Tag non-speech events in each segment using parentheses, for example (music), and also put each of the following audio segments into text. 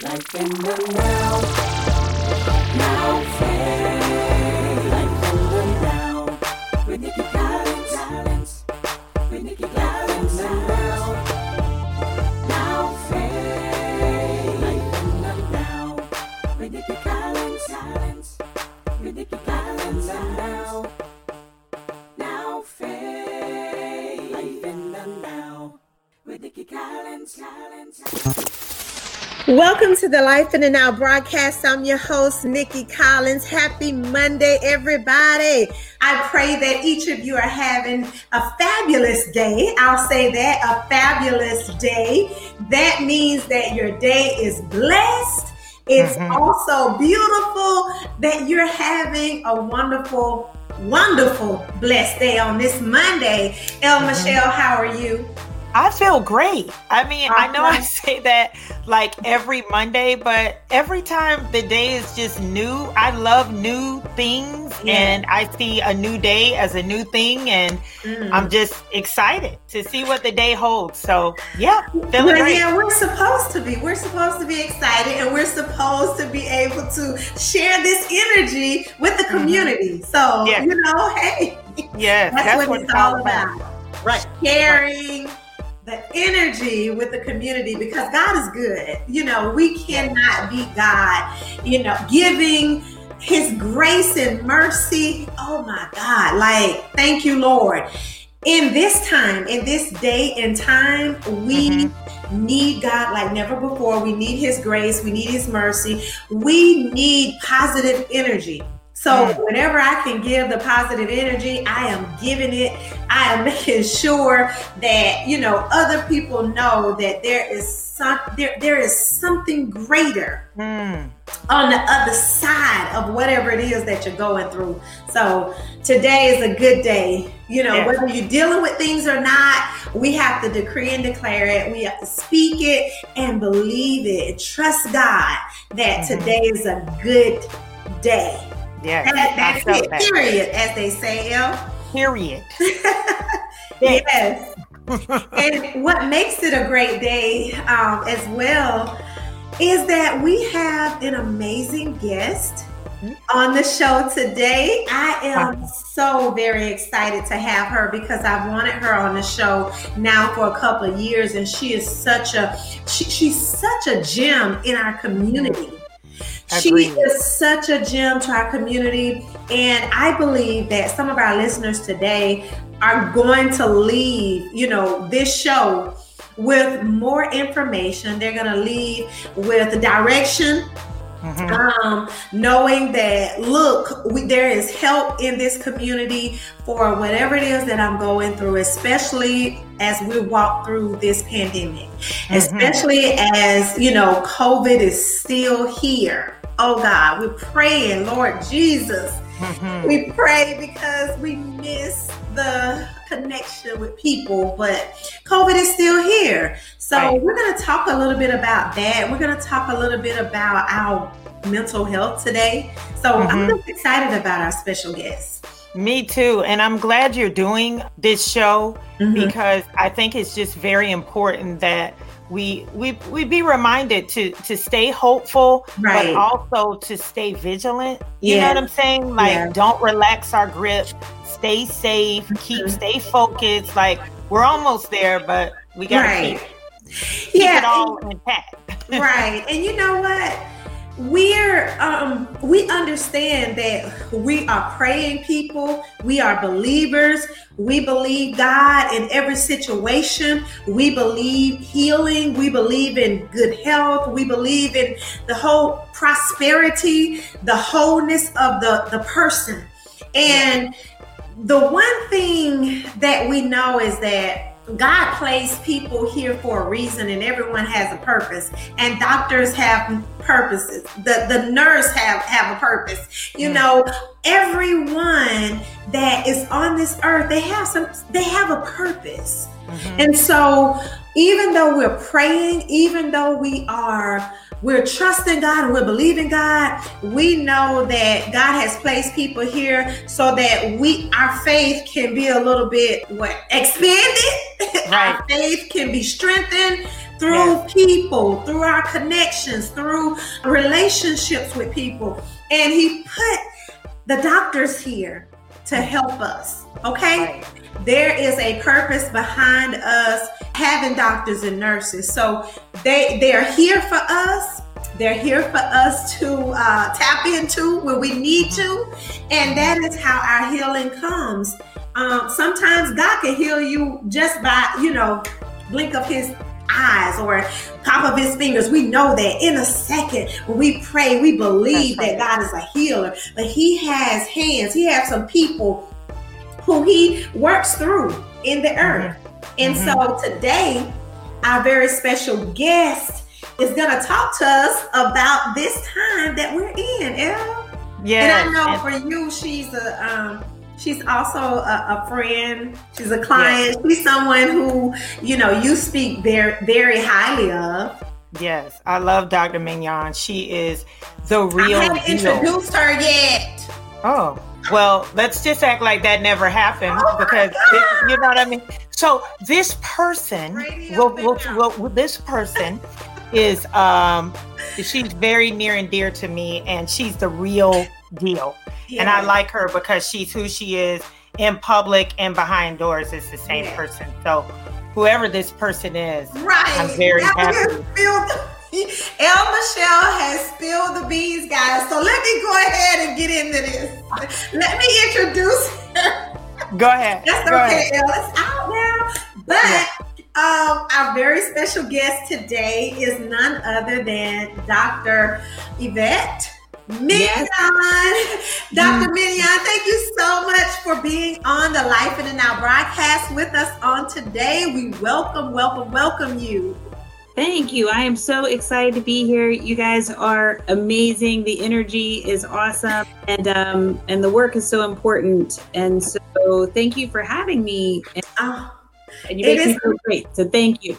Life in the now. Now phase. Life in the now. With Nikki Collins. With Nikki Collins now. Now phase. Life in the now. With Nikki Collins. With Nikki Collins now. Now phase. Life in the now. With Nikki Collins. Welcome to the Life in the Now broadcast. I'm your host, Nikki Collins. Happy Monday, everybody. I pray that each of you are having a fabulous day. I'll say that a fabulous day. That means that your day is blessed. It's mm-hmm. also beautiful that you're having a wonderful, wonderful, blessed day on this Monday. El mm-hmm. Michelle, how are you? I feel great. I mean, I know I (laughs) say that like every Monday, but every time the day is just new, I love new things Yeah. and I see a new day as a new thing and Mm. I'm just excited to see what the day holds. So, yeah, feeling Well, yeah, we're supposed to be. We're supposed to be excited and we're supposed to be able to share this energy with the community. So, Mm-hmm. Yeah. you know, (laughs) hey, Yes, that's, what, it's all about. Right. Sharing the energy with the community because God is good. You know, we cannot be God, you know, giving his grace and mercy. Oh my God. Like, thank you, Lord. In this time, in this day and time, we Mm-hmm. need God like never before. We need His grace. We need His mercy. We need positive energy. So, whenever I can give the positive energy, I am giving it. I am (laughs) making sure that you know other people know that there is some there, there is something greater Mm. on the other side of whatever it is that you're going through. So today is a good day. You know, Yeah. whether you're dealing with things or not, we have to decree and declare it. We have to speak it and believe it. Trust God that Mhm. today is a good day. Yes, That, that's it, that. period, as they say, El. Period. (laughs) yes. and what makes it a great day um, as well is that we have an amazing guest on the show today. I am so very excited to have her because I've wanted her on the show now for a couple of years, and she is such a she, she's such a gem in our community. She is such a gem to our community, and I believe that some of our listeners today are going to leave, you know, this show with more information. They're going to leave with direction, Mhm. um, knowing that look, we, there is help in this community for whatever it is that I'm going through, especially as we walk through this pandemic, especially as you know, COVID is still here. Oh God, we're praying, Lord Jesus. Mhm. We pray because we miss the connection with people, but COVID is still here. So Right. we're going to talk a little bit about that. We're going to talk a little bit about our mental health today. So I'm Mhm. just excited about our special guest. Me too. And I'm glad you're doing this show Mhm. because I think it's just very important that we we we be reminded to to stay hopeful Right. but also to stay vigilant. You know what I'm saying? Like Yeah. don't relax our grip. Stay safe, keep Mhm. stay focused. Like we're almost there, but we got to Right. keep, keep Yeah, it all intact. (laughs) right. And you know what? We're um we understand that we are praying people, we are believers, we believe God in every situation, we believe healing, we believe in good health, we believe in the whole prosperity, the wholeness of the, the person. And the one thing that we know is that God placed people here for a reason and everyone has a purpose. And doctors have purposes. The the nurse have have a purpose. You Mm. know, everyone that is on this earth, they have some they have a purpose. Mhm. And so, even though we're praying, even though we are we're trusting God and we're believing God, we know that God has placed people here so that we our faith can be a little bit what expanded. (laughs) Right. our faith can be strengthened through Yes. people, through our connections, through relationships with people. And he put the doctors here to help us. Okay? Right. There is a purpose behind us having doctors and nurses. So they they're here for us. They're here for us to uh, tap into when we need to, and that is how our healing comes. Um, sometimes God can heal you just by you know blink of His eyes or pop of His fingers. We know that in a second when we pray, we believe that God is a healer. But He has hands. He has some people who He works through in the earth. And so today, our very special guest is going to talk to us about this time that we're in, Elle. Yes. And I know for you, she's a um, she's also a, a friend. She's a client. She's someone who you know you speak very very highly of. Yes, I love Dr. Mignon. She is the real I haven't deal. introduced her yet. Oh, well, let's just act like that never happened Oh because this, you know what I mean. So this person, Radio well, well, Mignon. well, well, this person is um, she's very near and dear to me, and she's the real deal. And I like her because she's who she is in public and behind doors is the same Yeah. person. So whoever this person is, Right. I'm very Now happy. have spilled the- (laughs) El Michelle has spilled the beans, guys. So let me go ahead and get into this. Let me introduce her. go ahead. That's go okay, ahead. El. It's out now. But um, our very special guest today is none other than Dr. Yvette. Mignon. Dr. Mignon, thank you so much for being on the Life in the Now broadcast with us on today. We welcome, welcome, welcome you. Thank you. I am so excited to be here. You guys are amazing. The energy is awesome, and um, and the work is so important. And so, thank you for having me. And, Oh, and you make me feel great. So, thank you.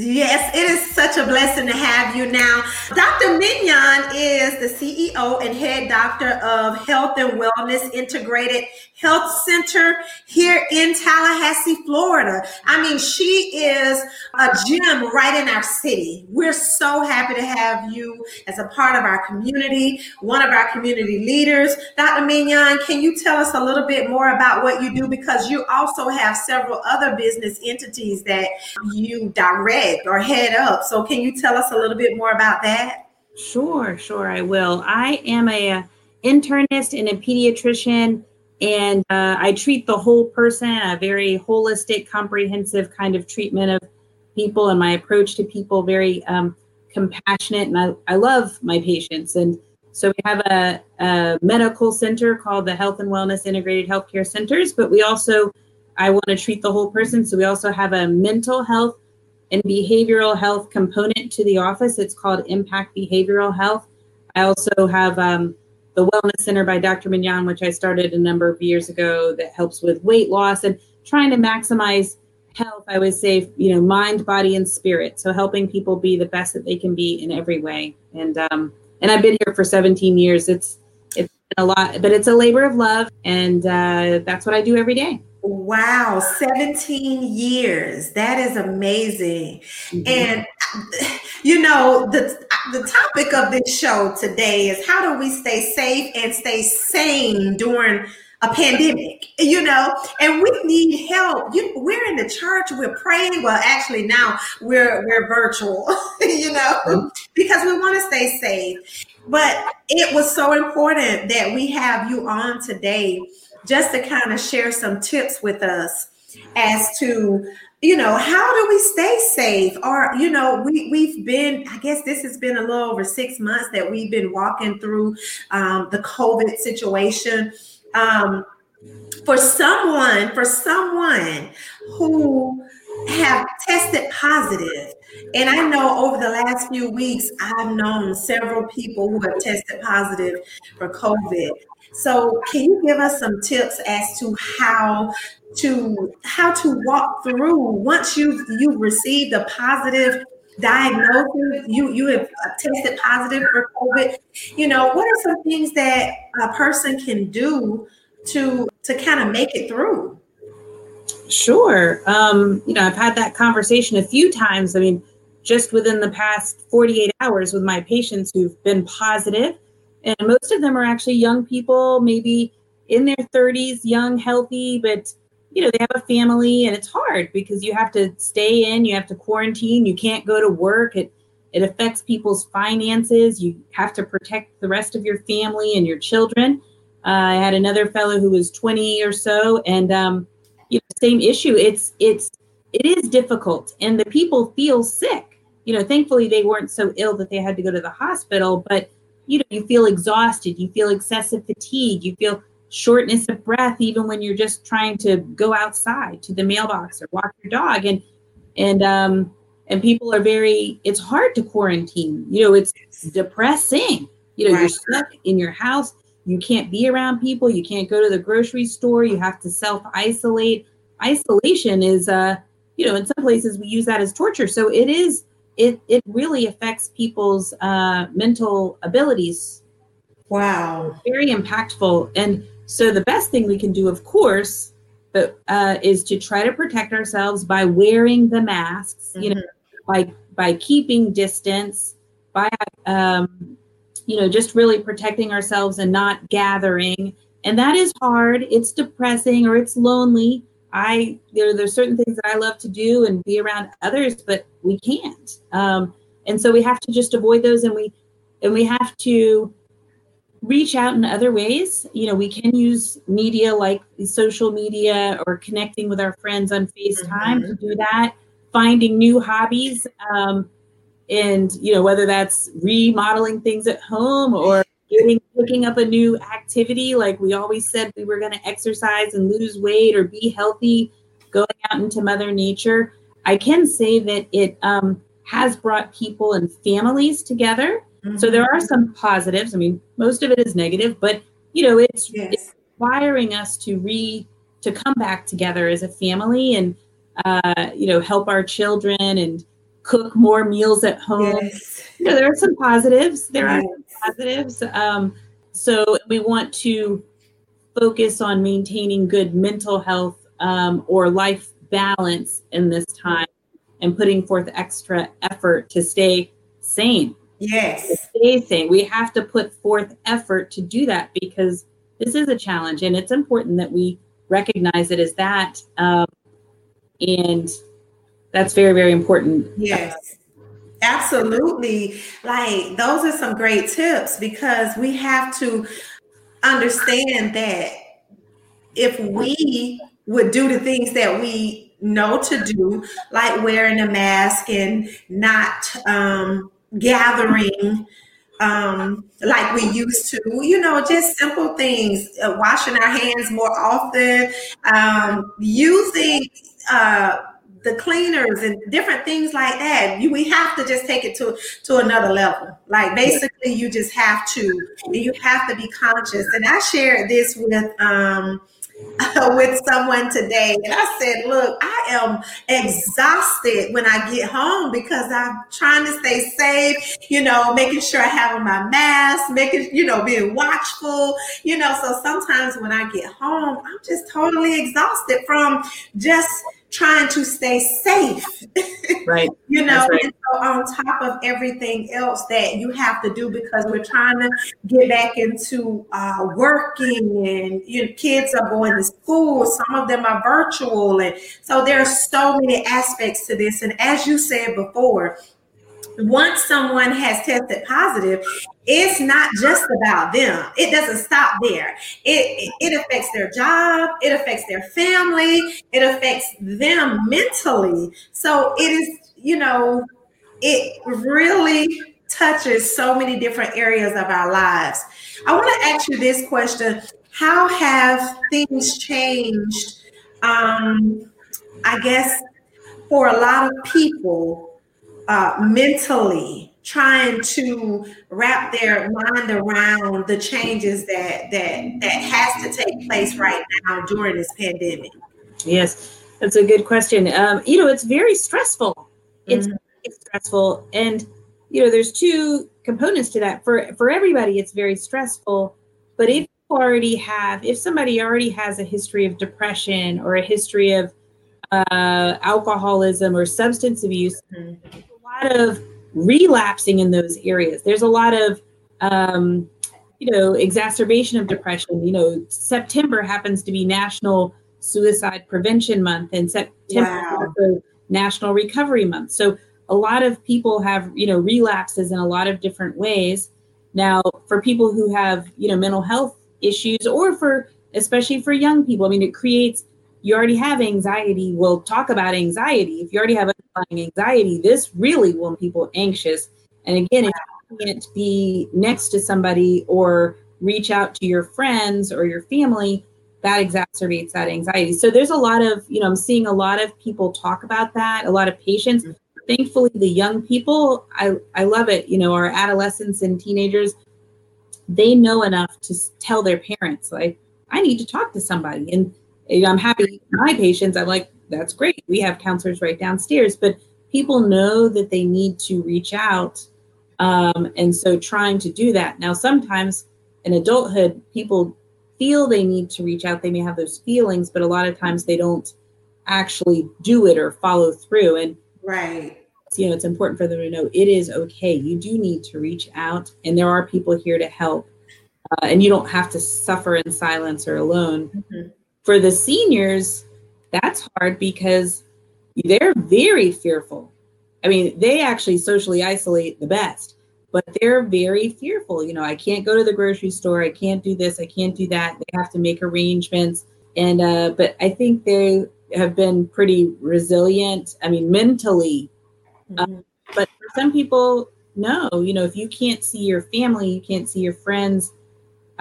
Yes, it is such a blessing to have you now. Dr. Mignon is the CEO and head doctor of Health and Wellness Integrated Health Center here in Tallahassee, Florida. I mean, she is a gem right in our city. We're so happy to have you as a part of our community, one of our community leaders. Dr. Mignon, can you tell us a little bit more about what you do? Because you also have several other business entities that you direct or head up. So, can you tell us a little bit more about that? Sure, sure, I will. I am a, uh, internist and a pediatrician, and uh, I treat the whole person, a very holistic, comprehensive kind of treatment of people, and my approach to people very um, compassionate. And I, I love my patients, and so we have a, a medical center called the Health and Wellness Integrated Healthcare Centers, but we also I want to treat the whole person, so we also have a mental health and behavioral health component to the office. It's called Impact Behavioral Health. I also have um, the Wellness Center by Dr. Mignon, which I started a number of years ago, that helps with weight loss and trying to maximize health. I would say, you know, mind, body, and spirit. So helping people be the best that they can be in every way. And um, and I've been here for 17 years. It's it's a lot, but it's a labor of love, and uh, that's what I do every day. Wow, 17 years. That is amazing. Mm-hmm. And you know, the the topic of this show today is how do we stay safe and stay sane during a pandemic, you know, and we need help. You, we're in the church, we're praying. Well, actually, now we're we're virtual, (laughs) you know, mm-hmm. because we want to stay safe. But it was so important that we have you on today just to kind of share some tips with us as to you know how do we stay safe? Or you know we we've been i guess this has been a little over six months that we've been walking through um, the covid situation. Um, for someone for someone who have tested positive. And I know over the last few weeks, I've known several people who have tested positive for COVID. So, can you give us some tips as to how to how to walk through once you've you've received a positive diagnosis, you you have tested positive for COVID. You know, what are some things that a person can do to to kind of make it through? Sure. Um, you know, I've had that conversation a few times. I mean, just within the past 48 hours with my patients who've been positive, and most of them are actually young people, maybe in their 30s, young, healthy, but you know, they have a family and it's hard because you have to stay in, you have to quarantine, you can't go to work. It it affects people's finances. You have to protect the rest of your family and your children. Uh, I had another fellow who was 20 or so, and um, you know, same issue. It's it's it is difficult, and the people feel sick. You know, thankfully they weren't so ill that they had to go to the hospital, but you know, you feel exhausted, you feel excessive fatigue, you feel shortness of breath, even when you're just trying to go outside to the mailbox or walk your dog, and and um and people are very. It's hard to quarantine. You know, it's depressing. You know, Right. you're stuck in your house you can't be around people you can't go to the grocery store you have to self isolate isolation is uh you know in some places we use that as torture. So it is it it really affects people's uh mental abilities. Wow. very impactful. And so the best thing we can do of course but uh is to try to protect ourselves by wearing the masks you know by by keeping distance by um you know just really protecting ourselves and not gathering. And that is hard. It's depressing or it's lonely. I there there's certain things that i love to do and be around others but we can't. Um and so we have to just avoid those and we and we have to reach out in other ways. You know we can use media like social media or connecting with our friends on facetime to do that. Finding new hobbies um, and you know whether that's remodeling things at home or getting picking up a new activity like we always said we were going to exercise and lose weight or be healthy going out into mother nature i can say that it um, has brought people and families together so there are some positives. I mean, most of it is negative, but you know, it's, Yes. it's requiring us to re to come back together as a family and uh, you know help our children and cook more meals at home. Yes. You know, there are some positives. There are some positives. Um, so we want to focus on maintaining good mental health um, or life balance in this time and putting forth extra effort to stay sane Yes. stay sane. We have to put forth effort to do that because this is a challenge, and it's important that we recognize it as that. Um, and that's very, very important. Yes. Absolutely. Like those are some great tips because we have to understand that if we would do the things that we know to do, like wearing a mask and not um, gathering um, like we used to, you know, just simple things, uh, washing our hands more often, um, using uh, the cleaners and different things like that. You, we have to just take it to to another level. Like basically, you just have to, and you have to be conscious. And I shared this with um, (laughs) with someone today, and I said, "Look, I am exhausted when I get home because I'm trying to stay safe. You know, making sure I have on my mask, making you know, being watchful. You know, so sometimes when I get home, I'm just totally exhausted from just." Trying to stay safe (laughs) Right. you know right. and so on top of everything else that you have to do because we're trying to get back into uh, working and you know, kids are going to school some of them are virtual and so there are so many aspects to this and as you said before once someone has tested positive it's not just about them. It doesn't stop there. It, it affects their job. It affects their family. It affects them mentally. So it is you know it really touches so many different areas of our lives. I want to ask you this question. How have things changed um i guess for a lot of people uh, mentally trying to wrap their mind around the changes that that that has to take place right now during this pandemic? Yes, that's a good question. Um, you know, it's very stressful. It's, Mhm. it's stressful, and you know, there's two components to that. For for everybody, it's very stressful. But if you already have, if somebody already has a history of depression or a history of uh, alcoholism or substance abuse, Mhm. Lot of relapsing in those areas. There's a lot of um, you know exacerbation of depression. You know, September happens to be National Suicide Prevention Month, and September Wow. also National Recovery Month. So a lot of people have you know relapses in a lot of different ways. Now, for people who have you know mental health issues, or for especially for young people, I mean, it creates you already have anxiety. We'll talk about anxiety. If you already have underlying anxiety, this really will make people anxious. And again, if you can't be next to somebody or reach out to your friends or your family, that exacerbates that anxiety. So there's a lot of, you know, I'm seeing a lot of people talk about that, a lot of patients. Mm-hmm. Thankfully, the young people, I, I love it. You know, our adolescents and teenagers, they know enough to tell their parents, like, I need to talk to somebody. And I'm happy, my patients, I'm like, that's great. We have counselors right downstairs, but people know that they need to reach out. Um, and so trying to do that. Now, sometimes in adulthood, people feel they need to reach out. They may have those feelings, but a lot of times they don't actually do it or follow through. And Right. you know, it's important for them to know it is okay. You do need to reach out, and there are people here to help. Uh, and you don't have to suffer in silence or alone. Mhm. For the seniors, that's hard because they're very fearful. I mean, they actually socially isolate the best, but they're very fearful. You know, I can't go to the grocery store. I can't do this. I can't do that. They have to make arrangements. And, uh, but I think they have been pretty resilient. I mean, mentally, Mhm. but for some people no you know if you can't see your family you can't see your friends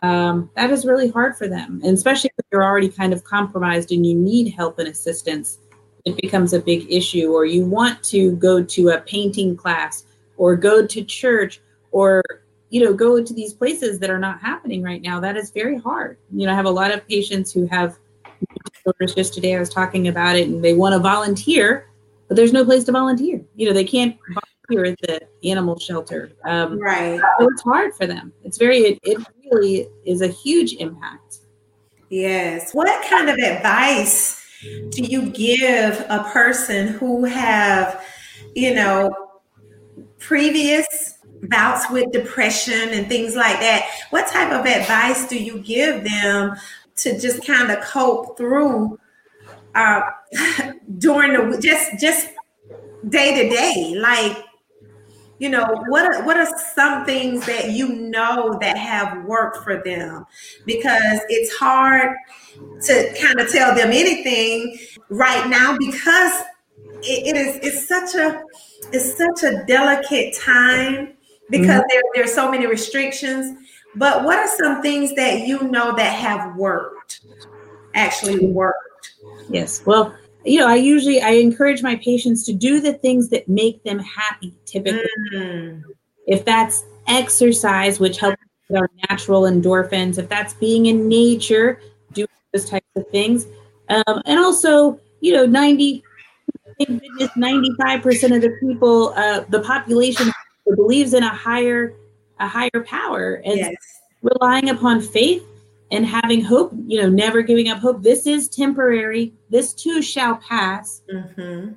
um, that is really hard for them and especially if you're already kind of compromised and you need help and assistance it becomes a big issue or you want to go to a painting class or go to church or you know go to these places that are not happening right now that is very hard you know i have a lot of patients who have disorders just today i was talking about it and they want to volunteer but there's no place to volunteer. You know, they can't volunteer at the animal shelter. Um, Right. so it's hard for them. It's very, it, it really is a huge impact. Yes. What kind of advice do you give a person who have, you know, previous bouts with depression and things like that? What type of advice do you give them to just kind of cope through uh, (laughs) during the just just day to day? Like, you know, what are, what are some things that you know that have worked for them? Because it's hard to kind of tell them anything right now because it, it is it's such a it's such a delicate time because mm-hmm. there, there are so many restrictions. But what are some things that you know that have worked? Actually worked. Yes. Well, you know, I usually, I encourage my patients to do the things that make them happy, typically. Mm, if that's exercise, which helps our natural endorphins, if that's being in nature, doing those types of things. Um, and also, you know, 90, goodness, 95% of the people, uh, the population believes in a higher, a higher power and yes. relying upon faith and having hope, you know, never giving up hope. This is temporary. This too shall pass hmm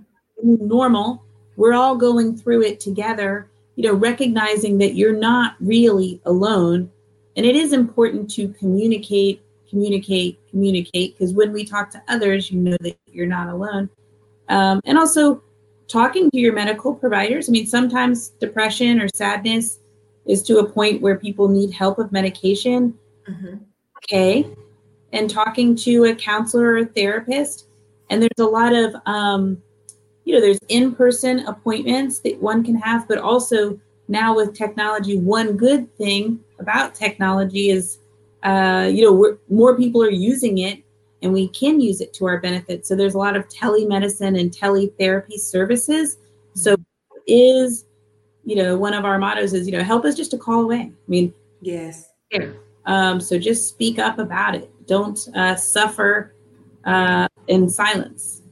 normal. We're all going through it together, you know, recognizing that you're not really alone. And it is important to communicate, communicate, communicate, because when we talk to others, you know that you're not alone. Um, and also talking to your medical providers. I mean, sometimes depression or sadness is to a point where people need help with medication. hmm Okay. And talking to a counselor or a therapist. And there's a lot of, um, you know, there's in person appointments that one can have, but also now with technology, one good thing about technology is, uh, you know, we're, more people are using it and we can use it to our benefit. So there's a lot of telemedicine and teletherapy services. So is you know one of our mottos is you know help us just a call away. I mean Yes. Um, so just speak up about it. Don't uh, suffer uh, in silence.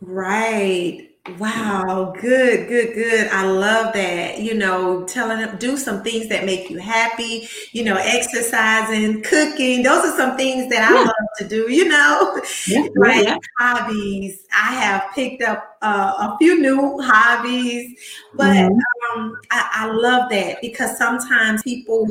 Right. Wow. Good, good, good. I love that. You know, telling them do some things that make you happy, you know, exercising, cooking. Those are some things that I Yeah. love to do, you know, Yeah, (laughs) like yeah. hobbies. I have picked up uh, a few new hobbies, but Mhm. um, I, I love that because sometimes people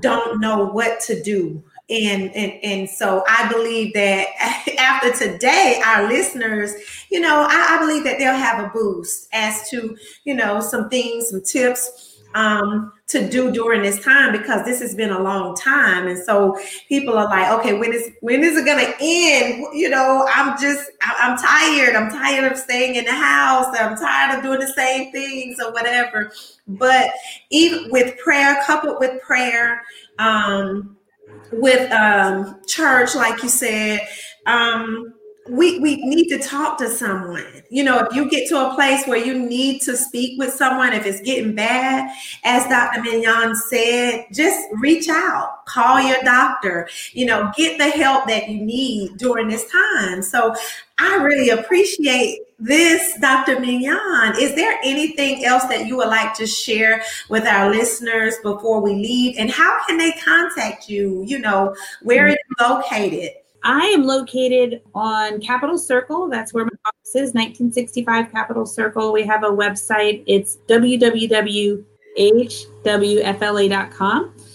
don't know what to do. And, and and so I believe that (laughs) after today, our listeners, you know, I, I believe that they'll have a boost as to, you know, some things, some tips um, to do during this time because this has been a long time. And so people are like, okay, when is when is it gonna end? You know, I'm just I'm tired. I'm tired of staying in the house. I'm tired of doing the same things or whatever. But even with prayer, coupled with prayer, um, with um, church, like you said, um, we we need to talk to someone. You know, if you get to a place where you need to speak with someone, if it's getting bad, as Dr. Mignon said, just reach out, call your doctor. You know, get the help that you need during this time. So I really appreciate this, Dr. Mignon. Is there anything else that you would like to share with our listeners before we leave? And how can they contact you? You know, where are you located? I am located on Capitol Circle. That's where my office is, 1965 Capitol Circle. We have a website. It's www.hwfla.com.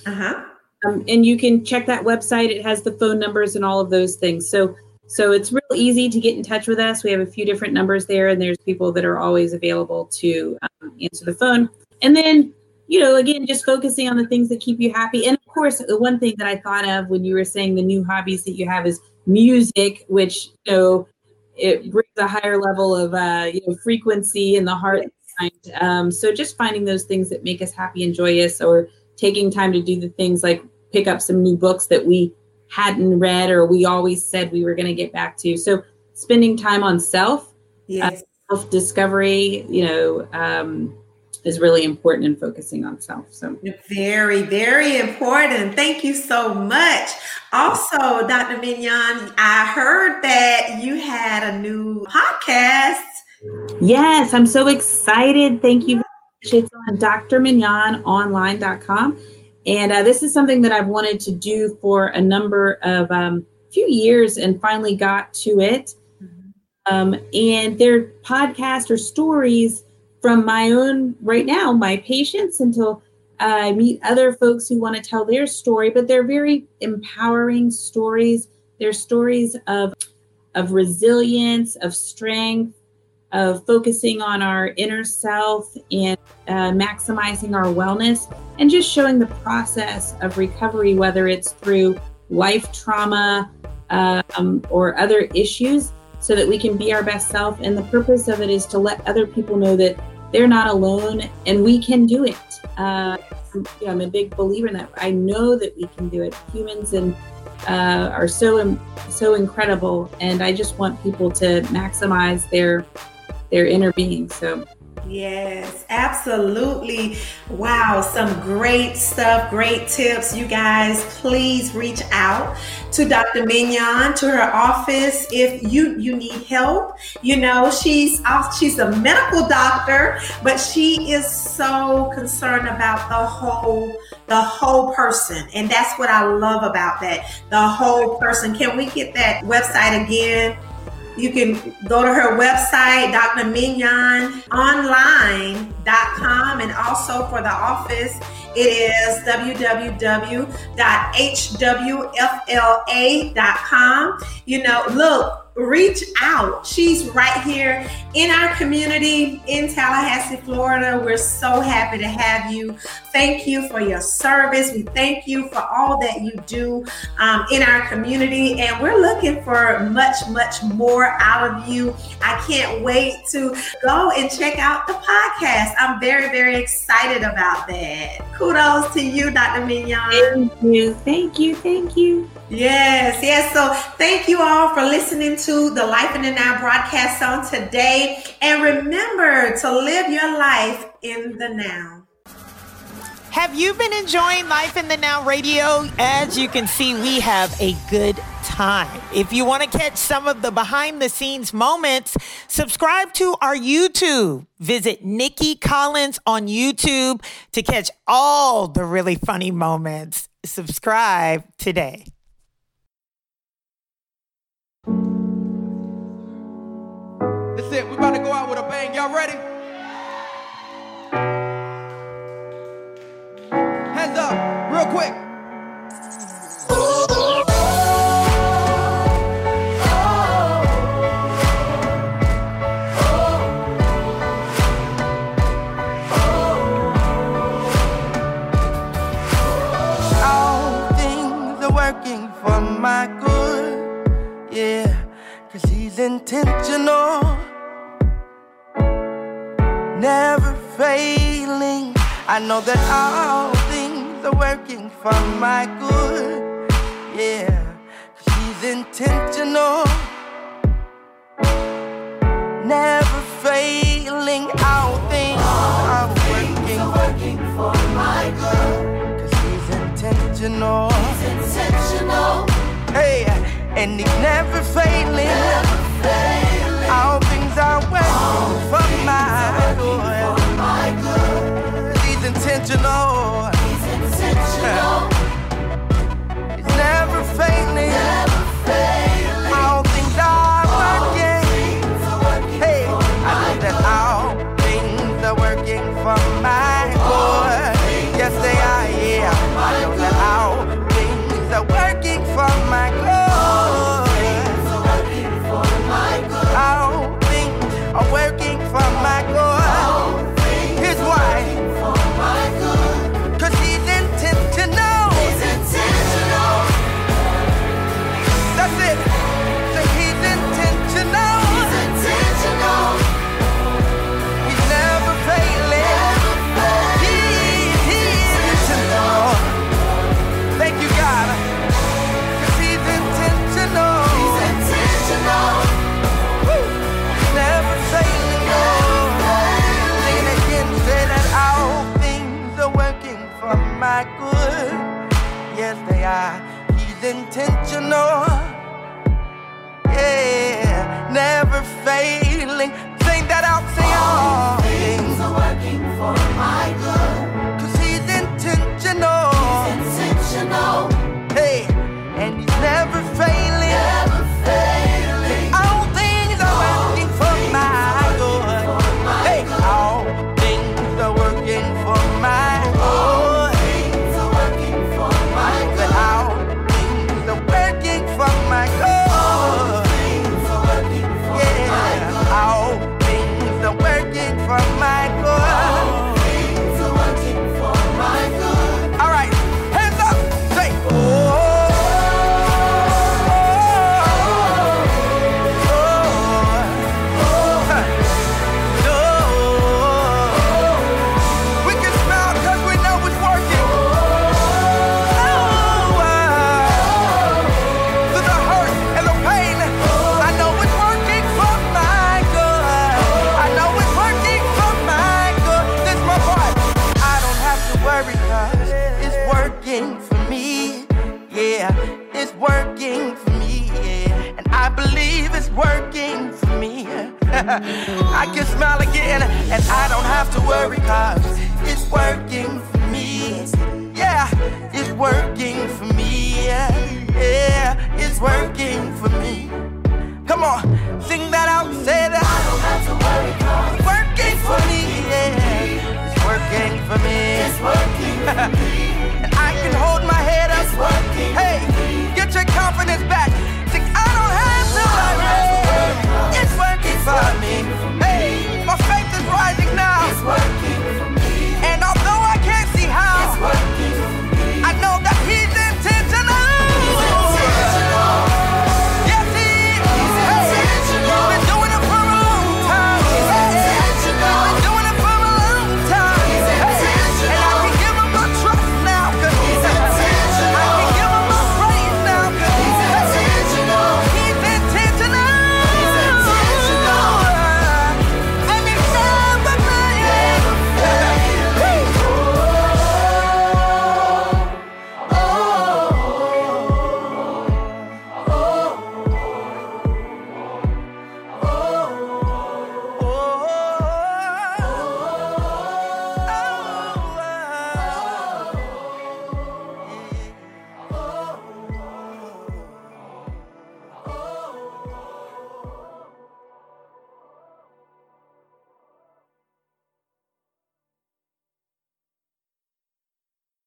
Uh-huh. Um, and you can check that website. It has the phone numbers and all of those things. So, so it's real easy to get in touch with us. We have a few different numbers there, and there's people that are always available to um, answer the phone. And then, you know, again, just focusing on the things that keep you happy. And of course, the one thing that I thought of when you were saying the new hobbies that you have is music, which you know it brings a higher level of uh, you know frequency in the heart. and mind. Um, so just finding those things that make us happy and joyous, or taking time to do the things like pick up some new books that we hadn't read or we always said we were going to get back to. So spending time on self, Yes. self discovery, you know, um, is really important in focusing on self. So Very, very important. Thank you so much. Also, Dr. Mignon, I heard that you had a new podcast. yes, I'm so excited. Thank you. very much. It's on drmignononline.com. And uh, this is something that I've wanted to do for a number of um, few years and finally got to it. Um, and they're podcasts or stories from my own right now, my patients until I meet other folks who want to tell their story, but they're very empowering stories. They're stories of of resilience, of strength, of focusing on our inner self and uh, maximizing our wellness, and just showing the process of recovery, whether it's through life trauma um, or other issues, so that we can be our best self. And the purpose of it is to let other people know that they're not alone and we can do it. Uh, you know, I'm a big believer in that. I know that we can do it. Humans and uh, are so so incredible, and I just want people to maximize their their inner being. So Yes, absolutely. Wow, some great stuff, great tips. You guys, please reach out to Dr. Mignon, to her office if you you need help. You know, she's uh, she's a medical doctor, but she is so concerned about the whole the whole person, and that's what I love about that. The whole person. Can we get that website again? You can go to her website, drmignononline.com, and also for the office, it is www.hwfla.com. You know, look, reach out. She's right here in our community in Tallahassee, Florida. We're so happy to have you. Thank you for your service. We thank you for all that you do um, in our community, and we're looking for much, much more out of you. I can't wait to go and check out the podcast. I'm very, very excited about that. Kudos to you, Dr. Mignon. Thank you. Thank you. Thank you. Yes, yes. So thank you all for listening to the Life in the Now broadcast on today. And remember to live your life in the now. Have you been enjoying Life in the Now radio? As you can see, we have a good time. If you want to catch some of the behind the scenes moments, subscribe to our YouTube. Visit Nikki Collins on YouTube to catch all the really funny moments. Subscribe today. That's it. We about to go out with a bang. Y'all ready? Hands up, real quick. All things are working for my good. Yeah, cause he's intentional. Never failing. I know that all things are working for my good. Yeah, cause he's intentional. Never failing. All things are working, working for my good. Cause he's intentional. He's intentional. Hey, and he's never failing. All things are working for my good. He's intentional. He's intentional. He's never failing. All It's working for me, yeah. And I believe it's working for me. (laughs) I can smile again, and I don't have to worry, cause it's working for me. Yeah, it's working for me, yeah. Yeah, it's working for me. Come on, sing that out, say that. I don't have to worry, cause it's working for me, yeah. It's working for me. It's working for me. (laughs) and I can hold my it's working. Hey, get your confidence back. I don't have to. worry. It's working for me.